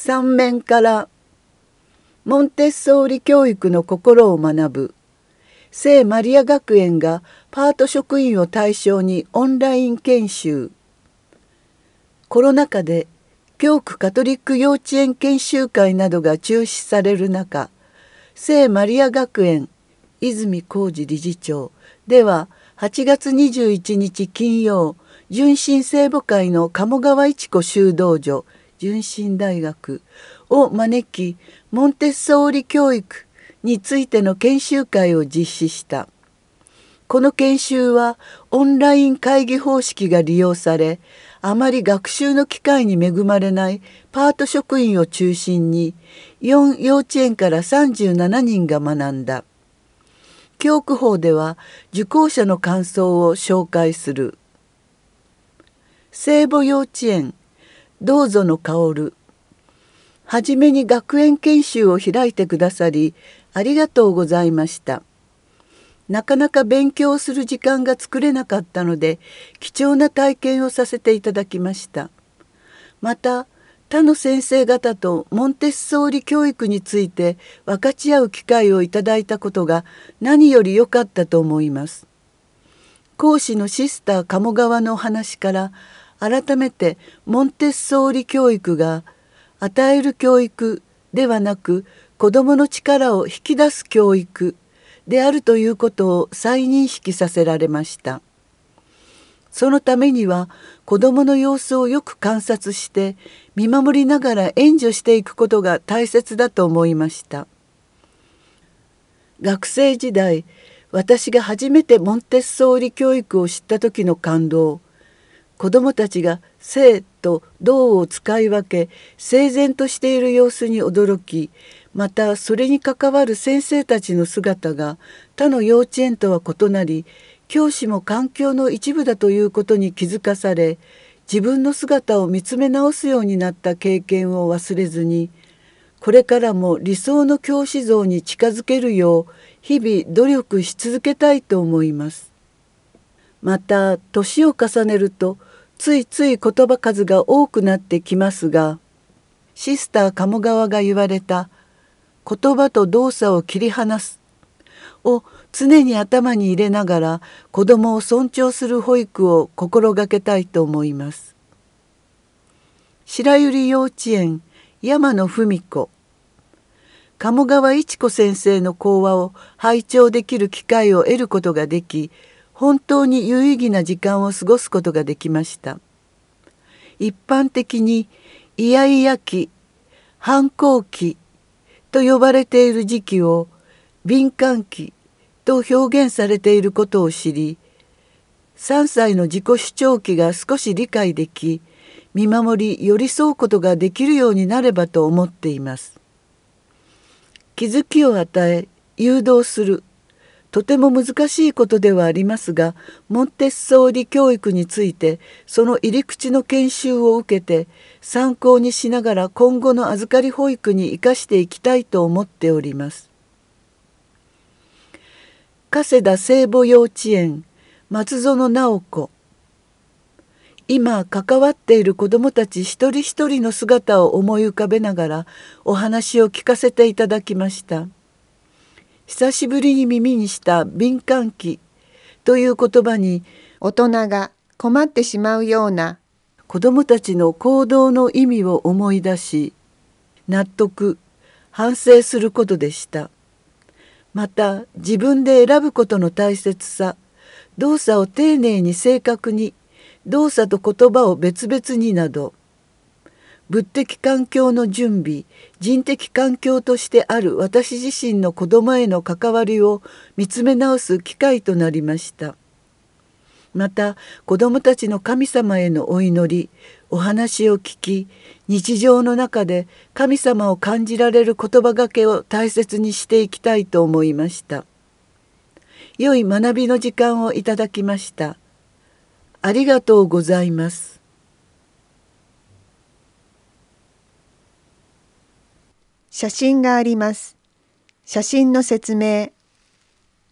三面からモンテッソーリ教育の心を学ぶ。聖マリア学園がパート職員を対象にオンライン研修。コロナ禍で教区カトリック幼稚園研修会などが中止される中聖マリア学園泉浩二理事長では8月21日金曜純真聖母会の鴨川一子修道女純真大学を招きモンテッソーリ教育についての研修会を実施した。この研修はオンライン会議方式が利用されあまり学習の機会に恵まれないパート職員を中心に4幼稚園から37人が学んだ。教区法では受講者の感想を紹介する。聖母幼稚園どうぞの薫はじめに学園研修を開いてくださりありがとうございました。なかなか勉強する時間が作れなかったので貴重な体験をさせていただきました。また他の先生方とモンテッソーリ教育について分かち合う機会をいただいたことが何より良かったと思います。講師のシスター鴨川のお話から改めてモンテッソーリ教育が与える教育ではなく子どもの力を引き出す教育であるということを再認識させられました。そのためには子どもの様子をよく観察して見守りながら援助していくことが大切だと思いました。学生時代私が初めてモンテッソーリ教育を知った時の感動。子どもたちが生と道を使い分け整然としている様子に驚きまたそれに関わる先生たちの姿が他の幼稚園とは異なり教師も環境の一部だということに気づかされ自分の姿を見つめ直すようになった経験を忘れずにこれからも理想の教師像に近づけるよう日々努力し続けたいと思います。また年を重ねるとついつい言葉数が多くなってきますがシスター鴨川が言われた「言葉と動作を切り離す」を常に頭に入れながら子どもを尊重する保育を心がけたいと思います。白百合幼稚園山野文子鴨川一子先生の講話を拝聴できる機会を得ることができ本当に有意義な時間を過ごすことができました。一般的にイヤイヤ期反抗期と呼ばれている時期を敏感期と表現されていることを知り3歳の自己主張期が少し理解でき見守り寄り添うことができるようになればと思っています。気づきを与え誘導する。とても難しいことではありますがモンテッソーリ教育についてその入り口の研修を受けて参考にしながら今後の預かり保育に生かしていきたいと思っております。加世田聖母幼稚園松園直子今関わっている子どもたち一人一人の姿を思い浮かべながらお話を聞かせていただきました。久しぶりに耳にした敏感期という言葉に大人が困ってしまうような子どもたちの行動の意味を思い出し納得反省することでした。また自分で選ぶことの大切さ動作を丁寧に正確に動作と言葉を別々になど物的環境の準備人的環境としてある私自身の子供への関わりを見つめ直す機会となりました。また子供たちの神様へのお祈りお話を聞き日常の中で神様を感じられる言葉がけを大切にしていきたいと思いました。良い学びの時間をいただきました。ありがとうございます。写真があります。写真の説明。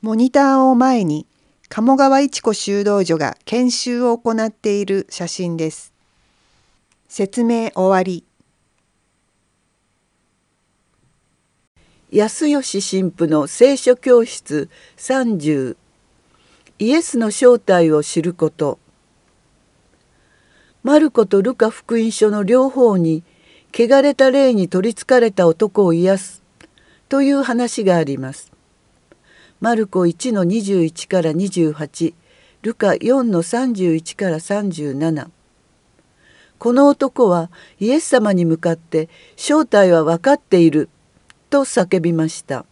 モニターを前に鴨川一子修道女が研修を行っている写真です。説明終わり。安吉神父の聖書教室30イエスの正体を知ることマルコとルカ福音書の両方に汚れた霊に取りつかれた男を癒すという話があります。マルコ1の21から28ルカ4の31から37この男はイエス様に向かって正体は分かっていると叫びました。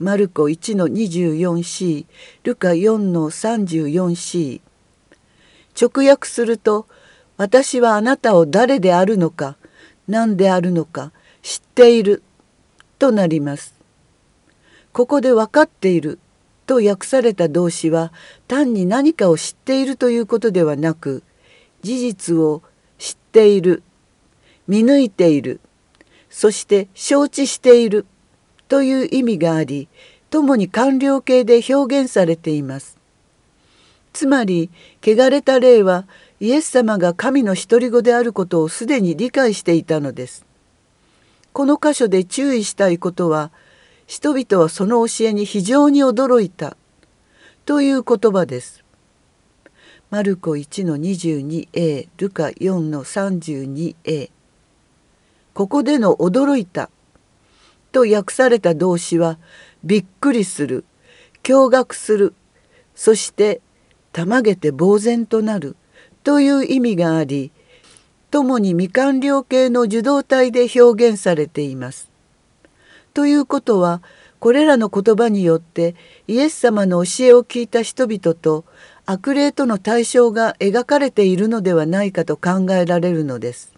マルコ1の 24C ルカ4の 34C 直訳すると「私はあなたを誰であるのか何であるのか知っている」となります。ここで分かっていると訳された動詞は単に何かを知っているということではなく事実を知っている見抜いているそして承知しているという意味があり共に完了形で表現されています。つまり汚れた霊はイエス様が神の独り子であることをすでに理解していたのです。この箇所で注意したいことは人々はその教えに非常に驚いたという言葉です。マルコ1の 22a ルカ4の 32a ここでの驚いたと訳された動詞はびっくりする驚愕するそしてたまげて呆然となるという意味があり共に未完了形の受動体で表現されています。ということはこれらの言葉によってイエス様の教えを聞いた人々と悪霊との対象が描かれているのではないかと考えられるのです。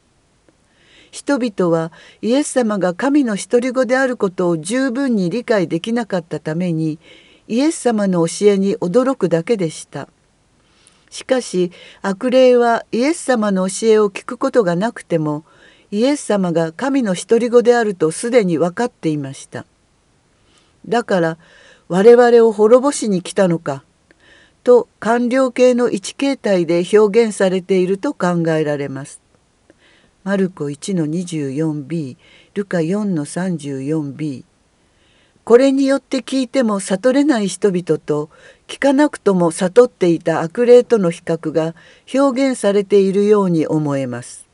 人々はイエス様が神の独り子であることを十分に理解できなかったためにイエス様の教えに驚くだけでした。しかし悪霊はイエス様の教えを聞くことがなくてもイエス様が神の独り子であるとすでに分かっていました。だから我々を滅ぼしに来たのかと官僚系の一形態で表現されていると考えられます。マルコ1の 24b ルカ4の 34b これによって聞いても悟れない人々と聞かなくとも悟っていた悪霊との比較が表現されているように思えます。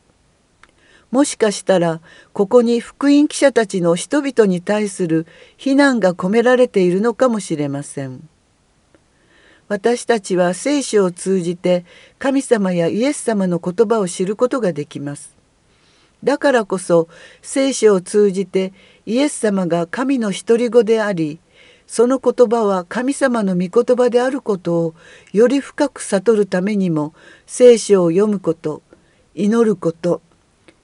もしかしたらここに福音記者たちの人々に対する非難が込められているのかもしれません。私たちは聖書を通じて神様やイエス様の言葉を知ることができます。だからこそ聖書を通じてイエス様が神の独り子でありその言葉は神様の御言葉であることをより深く悟るためにも聖書を読むこと祈ること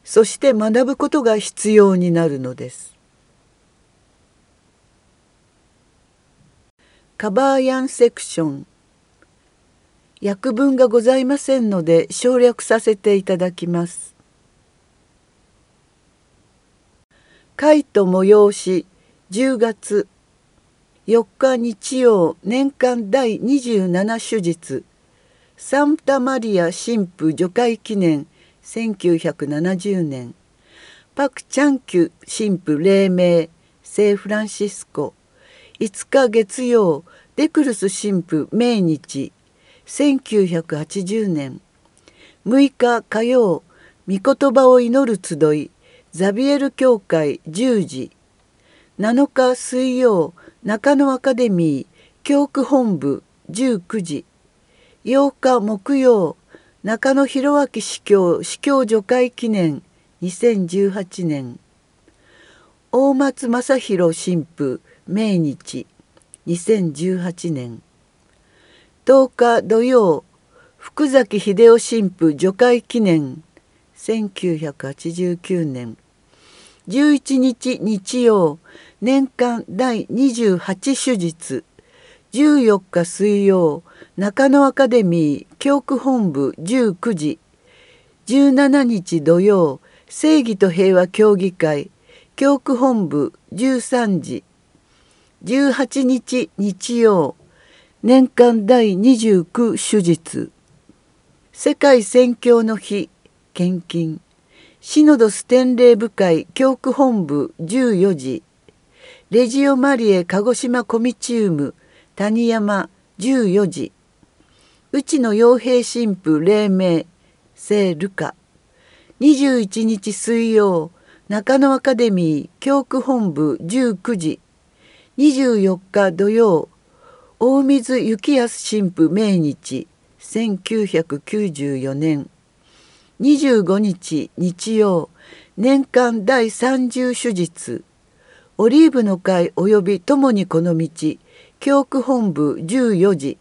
そして学ぶことが必要になるのです。カバーヤンセクション訳文がございませんので省略させていただきます。会と催し10月4日日曜年間第27手術サンタマリア神父除会記念1970年。パク・チャンキュ神父黎明聖フランシスコ。5日月曜デクルス神父命日1980年。6日火曜御言葉を祈る集い。ザビエル教会10時7日水曜中野アカデミー教区本部19時8日木曜中野弘明司教司教除会記念2018年大松正弘神父命日2018年。10日土曜福崎秀夫神父除会記念1989年。11日日曜年間第28手術。14日水曜中野アカデミー教区本部19時。17日土曜正義と平和協議会教区本部13時。18日日曜年間第29手術。世界宣教の日献金。シノドス典礼部会教区本部14時。レジオマリエ鹿児島コミチウム谷山14時。内の傭兵神父黎明聖ルカ。21日水曜中野アカデミー教区本部19時。24日土曜大水幸康神父命日。1994年。25日日曜年間第30手術。オリーブの会及び共にこの道教区本部14時。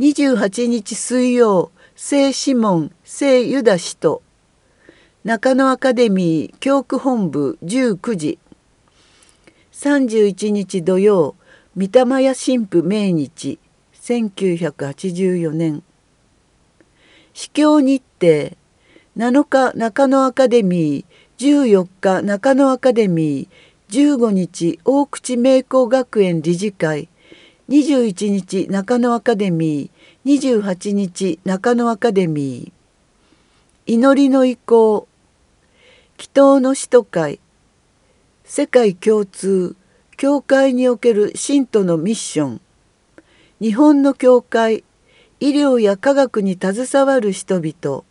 28日水曜聖シモン聖ユダ氏と中野アカデミー教区本部19時。31日土曜御霊屋神父命日。1984年。司教日程7日中野アカデミー14日中野アカデミー15日大口名工学園理事会21日中野アカデミー28日中野アカデミー。祈りの意向祈祷の使徒会世界共通教会における信徒のミッション日本の教会医療や科学に携わる人々